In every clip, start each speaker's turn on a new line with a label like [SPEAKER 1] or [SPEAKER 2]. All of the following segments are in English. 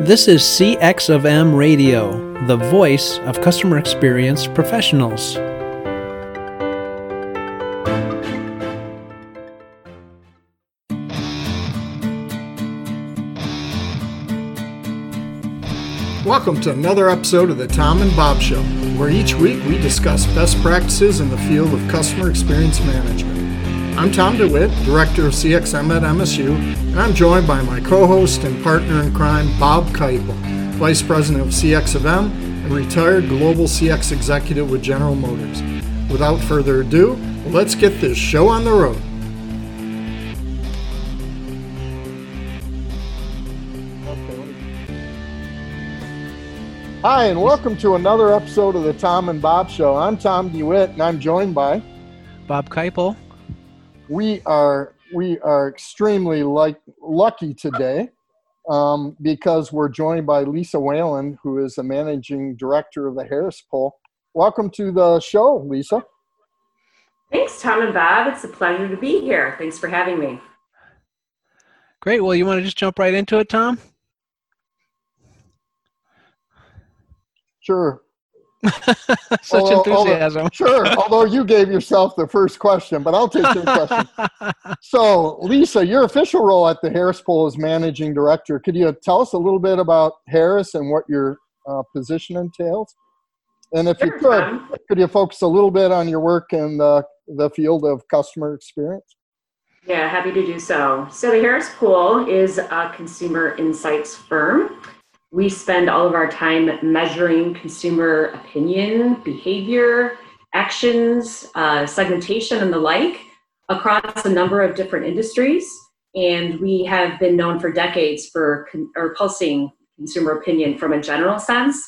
[SPEAKER 1] This is CX of M Radio, the voice of customer experience professionals.
[SPEAKER 2] Welcome to another episode of the Tom and Bob Show, where each week we discuss best practices in the field of customer experience management. I'm Tom DeWitt, Director of CXM at MSU, and I'm joined by my co host and partner in crime, Bob Keipel, Vice President of CX of M and retired Global CX Executive with General Motors. Without further ado, let's get this show on the road. Hi, and welcome to another episode of the Tom and Bob Show. I'm Tom DeWitt, and I'm joined by
[SPEAKER 1] Bob Keipel
[SPEAKER 2] we are we are extremely like lucky today um, because we're joined by Lisa Whalen, who is the managing director of the Harris Poll. Welcome to the show, Lisa.
[SPEAKER 3] Thanks, Tom and Bob. It's a pleasure to be here. Thanks for having me.
[SPEAKER 1] Great. Well, you want to just jump right into it, Tom?
[SPEAKER 2] Sure.
[SPEAKER 1] Such although, enthusiasm.
[SPEAKER 2] Although, sure. although you gave yourself the first question, but I'll take your question. so, Lisa, your official role at the Harris Poll is managing director. Could you tell us a little bit about Harris and what your uh, position entails? And if sure, you could, Tom. could you focus a little bit on your work in the, the field of customer experience?
[SPEAKER 3] Yeah, happy to do so. So, the Harris Poll is a consumer insights firm we spend all of our time measuring consumer opinion, behavior, actions, uh, segmentation, and the like across a number of different industries. And we have been known for decades for con- or pulsing consumer opinion from a general sense.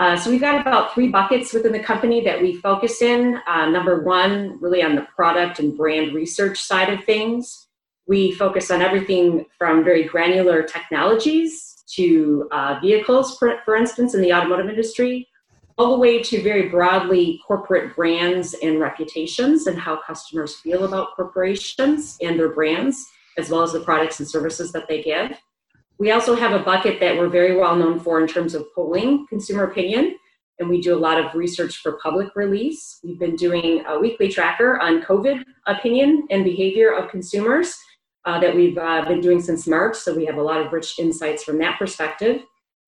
[SPEAKER 3] Uh, so we've got about three buckets within the company that we focus in. Uh, number one, really on the product and brand research side of things. We focus on everything from very granular technologies to uh, vehicles, for, for instance, in the automotive industry, all the way to very broadly corporate brands and reputations and how customers feel about corporations and their brands, as well as the products and services that they give. We also have a bucket that we're very well known for in terms of polling consumer opinion, and we do a lot of research for public release. We've been doing a weekly tracker on COVID opinion and behavior of consumers uh, that we've uh, been doing since March. So we have a lot of rich insights from that perspective.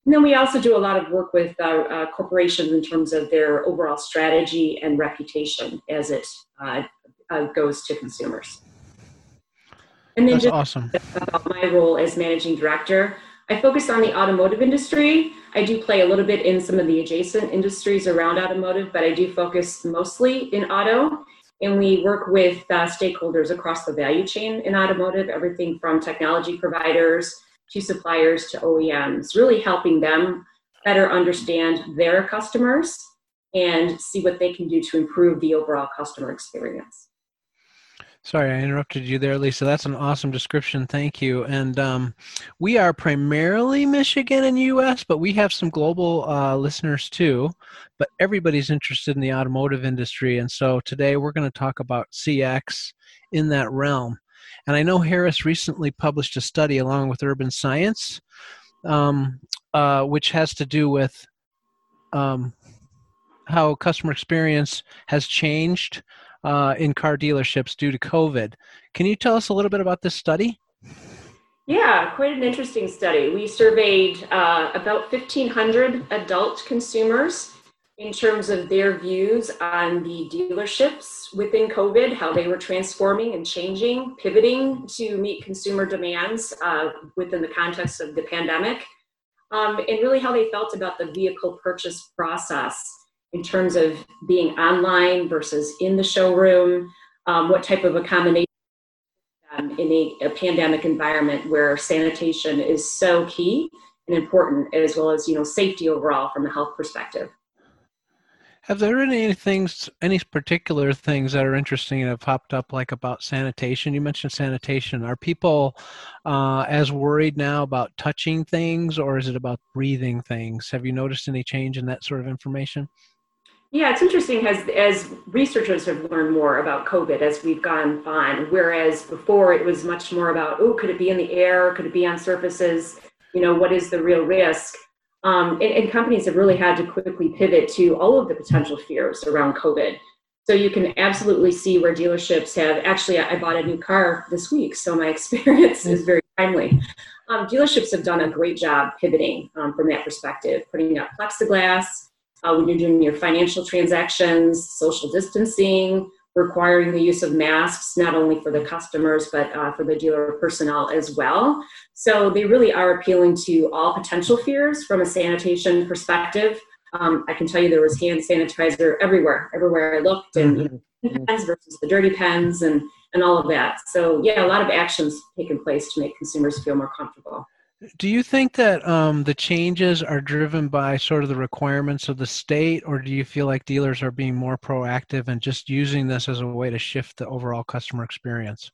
[SPEAKER 3] And then we also do a lot of work with uh, uh corporations in terms of their overall strategy and reputation as it uh, uh, goes to consumers.
[SPEAKER 1] And then That's just awesome.
[SPEAKER 3] about my role as managing director, I focus on the automotive industry. I do play a little bit in some of the adjacent industries around automotive, but I do focus mostly in auto and we work with uh, stakeholders across the value chain in automotive, everything from technology providers to suppliers to OEMs, really helping them better understand their customers and see what they can do to improve the overall customer experience.
[SPEAKER 1] Sorry, I interrupted you there, Lisa. That's an awesome description. Thank you. And um, we are primarily Michigan and U.S., but we have some global uh, listeners too. But everybody's interested in the automotive industry, and so today we're going to talk about CX in that realm. And I know Harris recently published a study along with Urban Science, um, uh, which has to do with um, how customer experience has changed uh, in car dealerships due to COVID. Can you tell us a little bit about this study?
[SPEAKER 3] Yeah, quite an interesting study. We surveyed uh, about 1,500 adult consumers in terms of their views on the dealerships within COVID, how they were transforming and changing, pivoting to meet consumer demands uh, within the context of the pandemic, um, and really how they felt about the vehicle purchase process in terms of being online versus in the showroom, um, what type of accommodation um, in a, a, pandemic environment where sanitation is so key and important, as well as you know safety overall from a health perspective.
[SPEAKER 1] Have there been any things, any particular things that are interesting that have popped up, like about sanitation? You mentioned sanitation. Are people uh, as worried now about touching things, or is it about breathing things? Have you noticed any change in that sort of information?
[SPEAKER 3] Yeah, it's interesting as as researchers have learned more about COVID as we've gone on. Whereas before it was much more about, oh, could it be in the air? Could it be on surfaces? You know, what is the real risk? Um, and, and, companies have really had to quickly pivot to all of the potential fears around COVID. So you can absolutely see where dealerships have actually, I bought a new car this week, so my experience is very timely. Um, dealerships have done a great job pivoting um, from that perspective, putting up plexiglass uh, when you're doing your financial transactions, social distancing, requiring the use of masks, not only for the customers, but uh, for the dealer personnel as well. So they really are appealing to all potential fears from a sanitation perspective. Um, I can tell you there was hand sanitizer everywhere, everywhere I looked, and you know, mm-hmm. pens versus the dirty pens, and and all of that. So yeah, a lot of actions taking place to make consumers feel more comfortable.
[SPEAKER 1] Do you think that um, the changes are driven by sort of the requirements of the state, or do you feel like dealers are being more proactive and just using this as a way to shift the overall customer experience?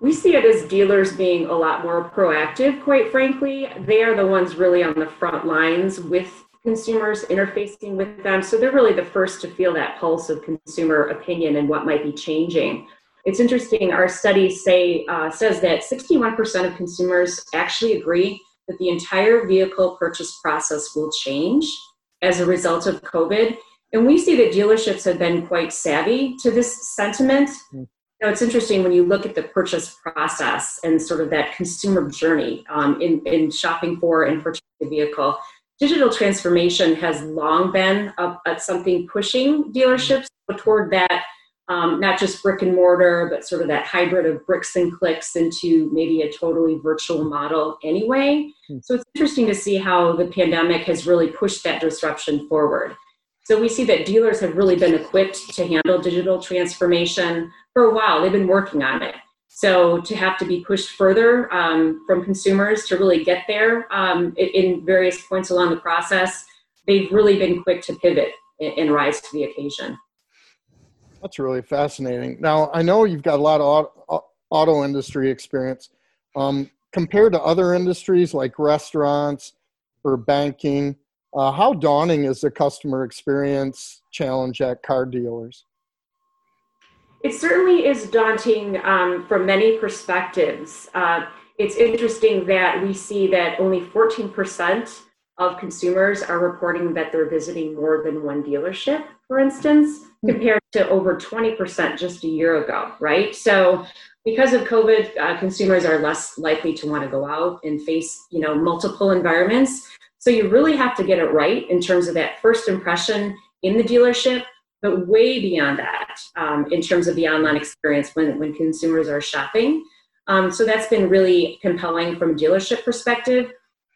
[SPEAKER 3] We see it as dealers being a lot more proactive, quite frankly. They are the ones really on the front lines with consumers, interfacing with them. So they're really the first to feel that pulse of consumer opinion and what might be changing. It's interesting. Our study say uh, says that 61% of consumers actually agree that the entire vehicle purchase process will change as a result of COVID. And we see that dealerships have been quite savvy to this sentiment. Mm. Now, it's interesting when you look at the purchase process and sort of that consumer journey um, in, in shopping for and purchasing a vehicle. Digital transformation has long been a, a something pushing dealerships toward that um, not just brick and mortar, but sort of that hybrid of bricks and clicks into maybe a totally virtual model anyway. Hmm. So it's interesting to see how the pandemic has really pushed that disruption forward. So we see that dealers have really been equipped to handle digital transformation for a while. They've been working on it. So to have to be pushed further um, from consumers to really get there um, in various points along the process, they've really been quick to pivot and rise to the occasion.
[SPEAKER 2] That's really fascinating. Now, I know you've got a lot of auto, auto industry experience. Um, compared to other industries like restaurants or banking, uh, how daunting is the customer experience challenge at car dealers?
[SPEAKER 3] It certainly is daunting um, from many perspectives. Uh, it's interesting that we see that only 14% of consumers are reporting that they're visiting more than one dealership, for instance, compared to over 20% just a year ago, right? So because of COVID, uh, consumers are less likely to want to go out and face, you know, multiple environments. So you really have to get it right in terms of that first impression in the dealership, but way beyond that um, in terms of the online experience when, when consumers are shopping. Um, so that's been really compelling from a dealership perspective.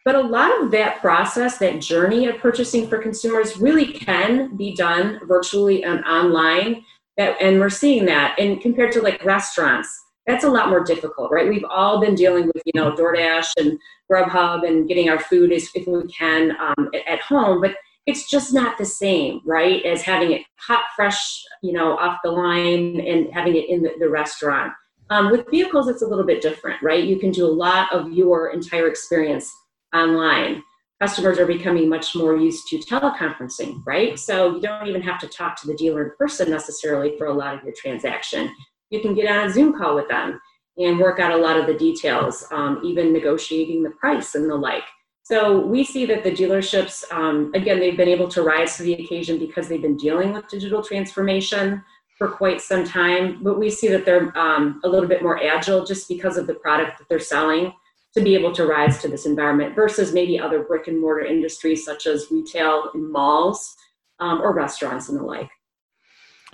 [SPEAKER 3] But a lot of that process, that journey of purchasing for consumers really can be done virtually and online. And we're seeing that. And compared to like restaurants, that's a lot more difficult, right? We've all been dealing with, you know, DoorDash and Grubhub and getting our food as, if we can um, at home, but it's just not the same, right? As having it hot, fresh, you know, off the line and having it in the, the restaurant. Um, with vehicles, it's a little bit different, right? You can do a lot of your entire experience online. Customers are becoming much more used to teleconferencing, right? So you don't even have to talk to the dealer in person necessarily for a lot of your transaction. You can get on a Zoom call with them and work out a lot of the details, um, even negotiating the price and the like. So we see that the dealerships, um, again, they've been able to rise to the occasion because they've been dealing with digital transformation for quite some time. But we see that they're um, a little bit more agile just because of the product that they're selling to be able to rise to this environment versus maybe other brick and mortar industries such as retail and malls um, or restaurants and the like.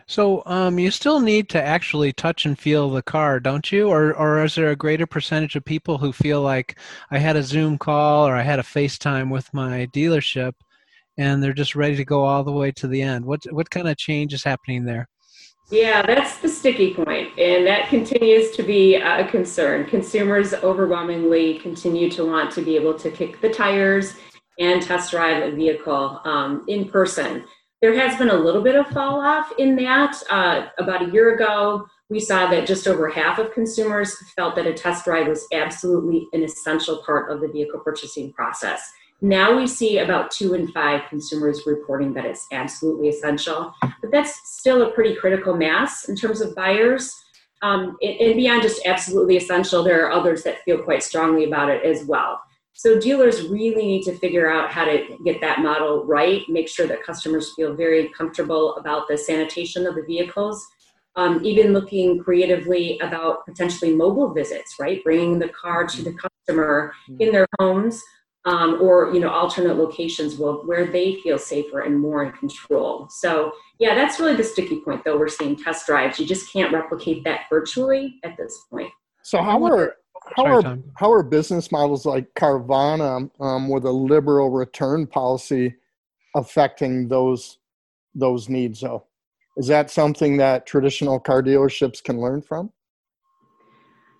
[SPEAKER 1] So um, you still need to actually touch and feel the car, don't you? Or, or is there a greater percentage of people who feel like I had a Zoom call or I had a FaceTime with my dealership, and they're just ready to go all the way to the end? What what kind of change is happening there?
[SPEAKER 3] Yeah, that's the sticky point, and that continues to be a concern. Consumers overwhelmingly continue to want to be able to kick the tires and test drive a vehicle um, in person. There has been a little bit of fall off in that. Uh, about a year ago, we saw that just over half of consumers felt that a test drive was absolutely an essential part of the vehicle purchasing process. Now we see about two in five consumers reporting that it's absolutely essential, but that's still a pretty critical mass in terms of buyers. Um, and beyond just absolutely essential, there are others that feel quite strongly about it as well. So dealers really need to figure out how to get that model right, make sure that customers feel very comfortable about the sanitation of the vehicles. Um, even looking creatively about potentially mobile visits, right? Bringing the car to the customer in their homes um, or you know alternate locations will, where they feel safer and more in control. So yeah, that's really the sticky point. Though we're seeing test drives, you just can't replicate that virtually at this point.
[SPEAKER 2] So how are how are how are business models like Carvana um, with a liberal return policy affecting those those needs? Though, is that something that traditional car dealerships can learn from?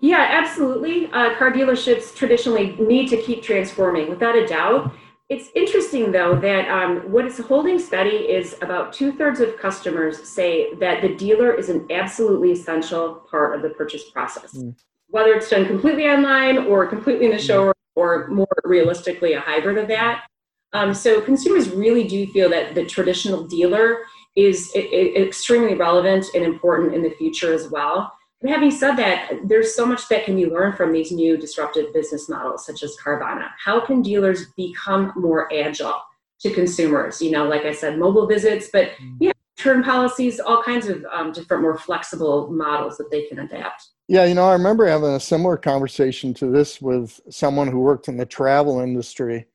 [SPEAKER 3] Yeah, absolutely. Uh, car dealerships traditionally need to keep transforming, without a doubt. It's interesting, though, that um, what is holding steady is about two thirds of customers say that the dealer is an absolutely essential part of the purchase process, mm. whether it's done completely online or completely in the showroom, or more realistically, a hybrid of that. Um, so consumers really do feel that the traditional dealer is it, it, extremely relevant and important in the future as well having said that, there's so much that can be learned from these new disruptive business models, such as Carvana. How can dealers become more agile to consumers? You know, like I said, mobile visits, but mm. yeah, return policies, all kinds of um, different, more flexible models that they can adapt.
[SPEAKER 2] Yeah, you know, I remember having a similar conversation to this with someone who worked in the travel industry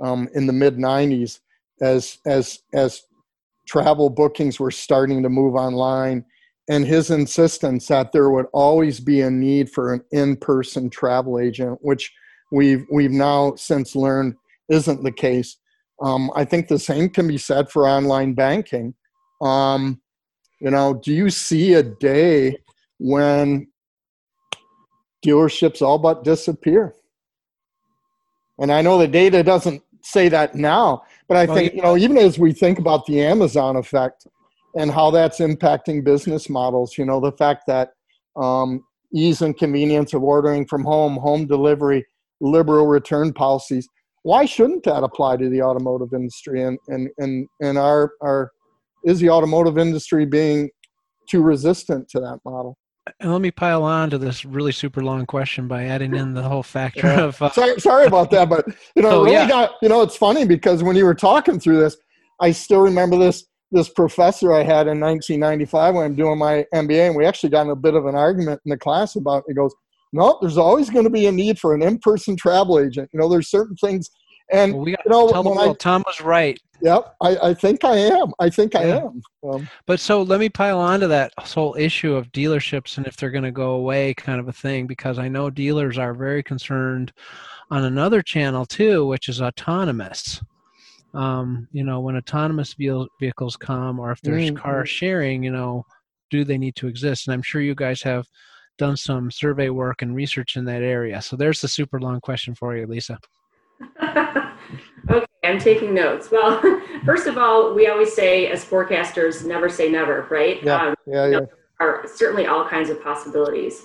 [SPEAKER 2] um, in the mid '90s, as as as travel bookings were starting to move online and his insistence that there would always be a need for an in-person travel agent, which we've we've now since learned isn't the case. Um, I think the same can be said for online banking. Um, you know, do you see a day when dealerships all but disappear? And I know the data doesn't say that now, but I think you know even as we think about the Amazon effect and how that's impacting business models. You know, the fact that um, ease and convenience of ordering from home, home delivery, liberal return policies. Why shouldn't that apply to the automotive industry? And and and and our our is the automotive industry being too resistant to that model?
[SPEAKER 1] And let me pile on to this really super long question by adding in the whole factor yeah. of.
[SPEAKER 2] Uh, sorry, sorry about that, but you know, oh, really yeah. got you know, it's funny because when you were talking through this, I still remember this this professor I had in 1995 when I'm doing my MBA, and we actually got in a bit of an argument in the class about. It. He goes, "No, there's always going to be a need for an in-person travel agent. You know, there's certain things." And well, we got you know,
[SPEAKER 1] tell the world, I, Tom was right.
[SPEAKER 2] Yep, I, I think I am. I think yeah. I am.
[SPEAKER 1] Um, but so let me pile on to that whole issue of dealerships and if they're going to go away, kind of a thing, because I know dealers are very concerned on another channel too, which is autonomous um, you know, when autonomous vehicles come or if there's mm-hmm. car sharing, you know, do they need to exist? And I'm sure you guys have done some survey work and research in that area. So there's the super long question for you, Lisa.
[SPEAKER 3] okay, I'm taking notes. Well, first of all, we always say as forecasters, never say never, right?
[SPEAKER 2] Yeah, um, yeah, yeah.
[SPEAKER 3] are certainly all kinds of possibilities.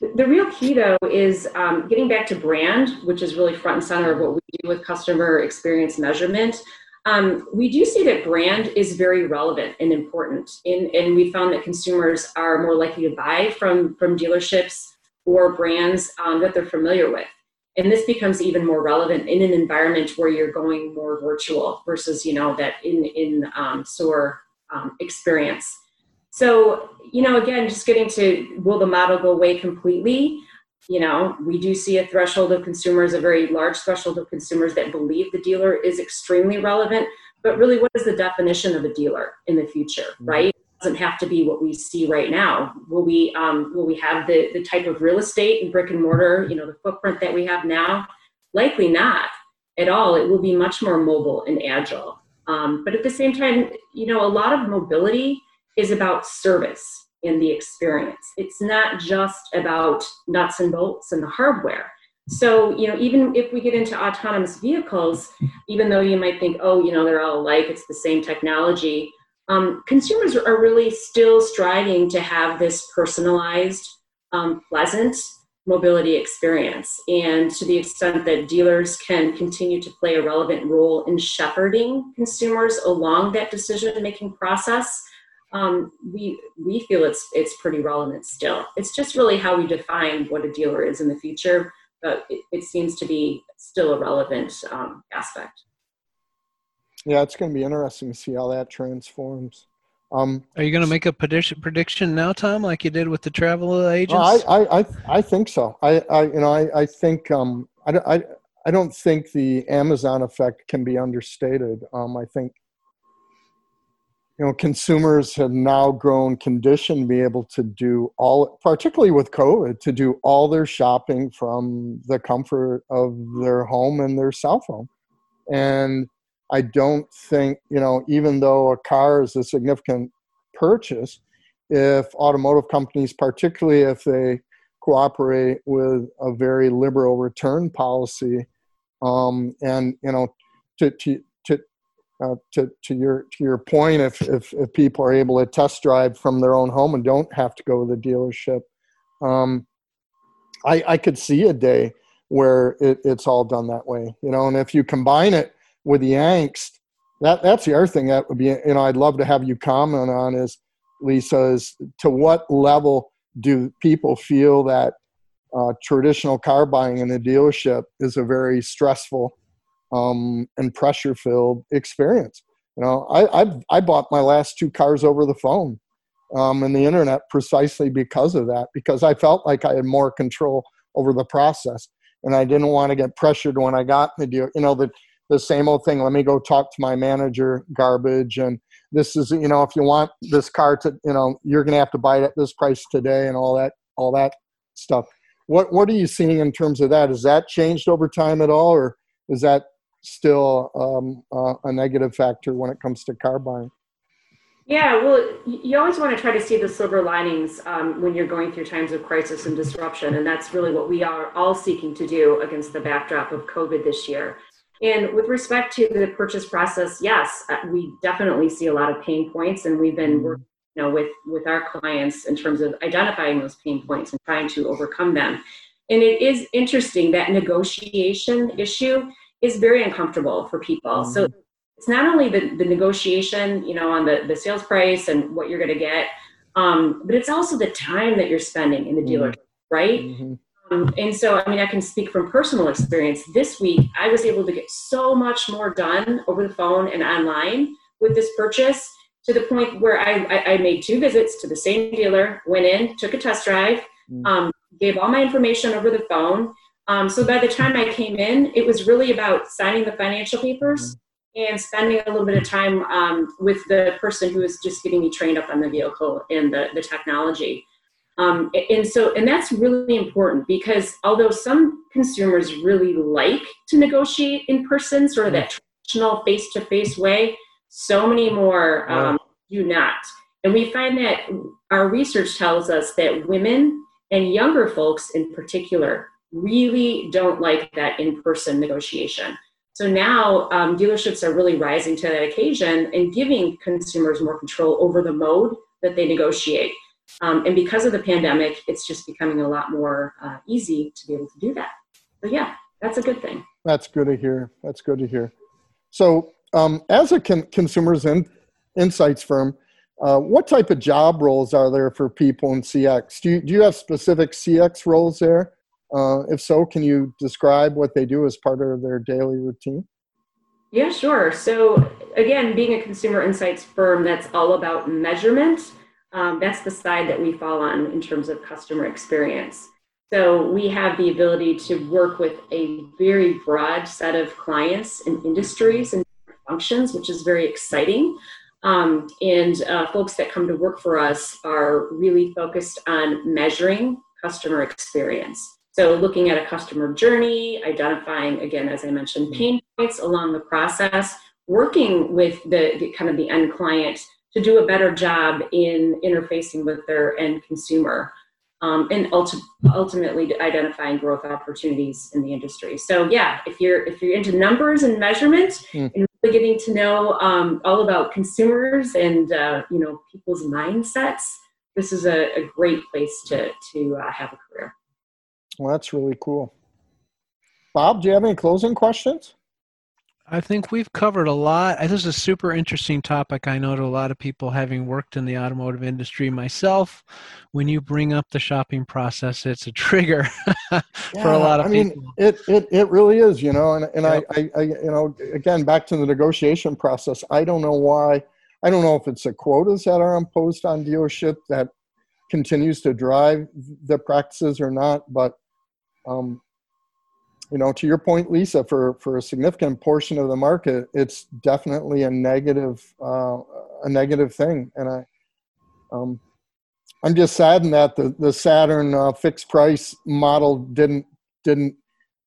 [SPEAKER 3] The real key, though, is um, getting back to brand, which is really front and center of what we do with customer experience measurement. Um, we do see that brand is very relevant and important, in, and we found that consumers are more likely to buy from from dealerships or brands um, that they're familiar with. And this becomes even more relevant in an environment where you're going more virtual versus, you know, that in in um, store um, experience. So, you know, again, just getting to will the model go away completely? You know, we do see a threshold of consumers, a very large threshold of consumers that believe the dealer is extremely relevant. But really, what is the definition of a dealer in the future, mm-hmm. right? It doesn't have to be what we see right now. Will we um, will we have the the type of real estate and brick and mortar, you know, the footprint that we have now? Likely not at all. It will be much more mobile and agile. Um, but at the same time, you know, a lot of mobility is about service in the experience. It's not just about nuts and bolts and the hardware. So, you know, even if we get into autonomous vehicles, even though you might think, oh, you know, they're all alike, it's the same technology, um, consumers are really still striving to have this personalized, um, pleasant mobility experience. And to the extent that dealers can continue to play a relevant role in shepherding consumers along that decision making process, um, we we feel it's it's pretty relevant still. It's just really how we define what a dealer is in the future. but it, it, seems to be still a relevant um, aspect.
[SPEAKER 2] Yeah, it's going to be interesting to see how that transforms.
[SPEAKER 1] Um, Are you going to make a prediction prediction now, Tom, like you did with the travel agents?
[SPEAKER 2] I, I, I, I think so. I, I, you know, I, I think, um, I, I, I don't think the Amazon effect can be understated. Um, I think, you know, consumers have now grown conditioned to be able to do all, particularly with COVID, to do all their shopping from the comfort of their home and their cell phone. And I don't think, you know, even though a car is a significant purchase, if automotive companies, particularly if they cooperate with a very liberal return policy, um, and you know, to to uh, to to your to your point, if, if if people are able to test drive from their own home and don't have to go to the dealership, um, I I could see a day where it, it's all done that way, you know, and if you combine it with the angst. That that's the other thing that would be you know I'd love to have you comment on is Lisa is to what level do people feel that uh, traditional car buying in a dealership is a very stressful um, and pressure filled experience. You know, I, I I bought my last two cars over the phone um, and the internet precisely because of that because I felt like I had more control over the process and I didn't want to get pressured when I got the deal. You know, the the same old thing. Let me go talk to my manager, garbage. And this is, you know, if you want this car to, you know, you're going to have to buy it at this price today and all that, all that stuff. What, what are you seeing in terms of that? Has that changed over time at all? Or is that still um, uh, a negative factor when it comes to car buying?
[SPEAKER 3] Yeah, well, you always want to try to see the silver linings um, when you're going through times of crisis and disruption. And that's really what we are all seeking to do against the backdrop of COVID this year. And with respect to the purchase process, yes, uh, we definitely see a lot of pain points, and we've been working you know, with with our clients in terms of identifying those pain points and trying to overcome them. And it is interesting that negotiation issue is very uncomfortable for people. Mm-hmm. So it's not only the, the negotiation, you know, on the, the sales price and what you're going to get, um, but it's also the time that you're spending in the dealer, mm-hmm. right? Mm-hmm. Um, and so, I mean, I can speak from personal experience. This week, I was able to get so much more done over the phone and online with this purchase to the point where I, I, I made two visits to the same dealer, went in, took a test drive, mm. um, gave all my information over the phone. Um, so by the time I came in, it was really about signing the financial papers and spending a little bit of time um, with the person who was just getting me trained up on the vehicle and the, the technology. Um, and so, and that's really important because although some consumers really like to negotiate in person, sort of that traditional face to face way, so many more um, do not. And we find that our research tells us that women and younger folks in particular really don't like that in person negotiation. So now um, dealerships are really rising to that occasion and giving consumers more control over the mode that they negotiate. Um, and because of the pandemic, it's just becoming a lot more uh, easy to be able to do that. So, yeah, that's a good thing.
[SPEAKER 2] That's good to hear. That's good to hear. So, um, as a con- consumers in- insights firm, uh, what type of job roles are there for people in CX? Do you, do you have specific CX roles there? Uh, if so, can you describe what they do as part of their daily routine?
[SPEAKER 3] Yeah, sure. So, again, being a consumer insights firm that's all about measurement um, that's the side that we fall on in terms of customer experience. So we have the ability to work with a very broad set of clients and industries and functions, which is very exciting. Um, and uh, folks that come to work for us are really focused on measuring customer experience. So looking at a customer journey, identifying, again, as I mentioned, pain points along the process, working with the, the kind of the end client to do a better job in interfacing with their end consumer um, and ulti- ultimately identifying growth opportunities in the industry. So yeah, if you're if you're into numbers and measurement mm. and really getting to know um, all about consumers and uh, you know people's mindsets, this is a, a great place to to uh, have a career.
[SPEAKER 2] Well, that's really cool. Bob, do you have any closing questions?
[SPEAKER 1] I think we've covered a lot. This is a super interesting topic. I know to a lot of people, having worked in the automotive industry myself, when you bring up the shopping process, it's a trigger for a lot of people.
[SPEAKER 2] I
[SPEAKER 1] people.
[SPEAKER 2] mean, it, it, it really is, you know, and, and yep. I, I, I, you know, again, back to the negotiation process, I don't know why, I don't know if it's the quotas that are imposed on dealership that continues to drive the practices or not, but um, you know, to your point, Lisa, for, for a significant portion of the market, it's definitely a negative, uh, a negative thing. And I, um, I'm just saddened that the, the Saturn uh, fixed price model didn't, didn't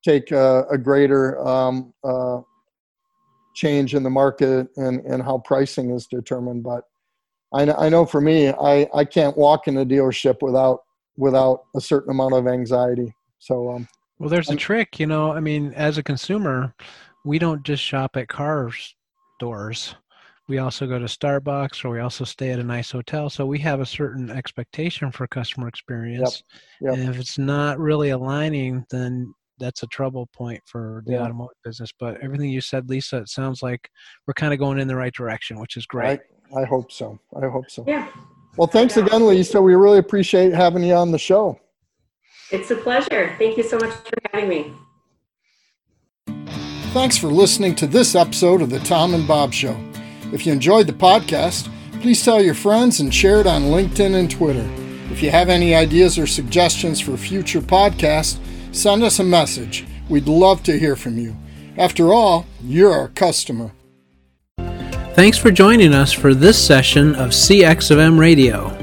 [SPEAKER 2] take a, a greater um, uh, change in the market and, and how pricing is determined. But I, I know for me, I, I can't walk in a dealership without, without a certain amount of anxiety. So, um,
[SPEAKER 1] well, there's a trick, you know. I mean, as a consumer, we don't just shop at car stores. We also go to Starbucks or we also stay at a nice hotel. So we have a certain expectation for customer experience. Yep. Yep. And if it's not really aligning, then that's a trouble point for the yeah. automotive business. But everything you said, Lisa, it sounds like we're kind of going in the right direction, which is great.
[SPEAKER 2] I, I hope so. I hope so. Yeah. Well, thanks again, Lisa. We really appreciate having you on the show.
[SPEAKER 3] It's a pleasure. Thank you so much for having me.
[SPEAKER 2] Thanks for listening to this episode of the Tom and Bob Show. If you enjoyed the podcast, please tell your friends and share it on LinkedIn and Twitter. If you have any ideas or suggestions for future podcasts, send us a message. We'd love to hear from you. After all, you're our customer.
[SPEAKER 1] Thanks for joining us for this session of CX of M Radio.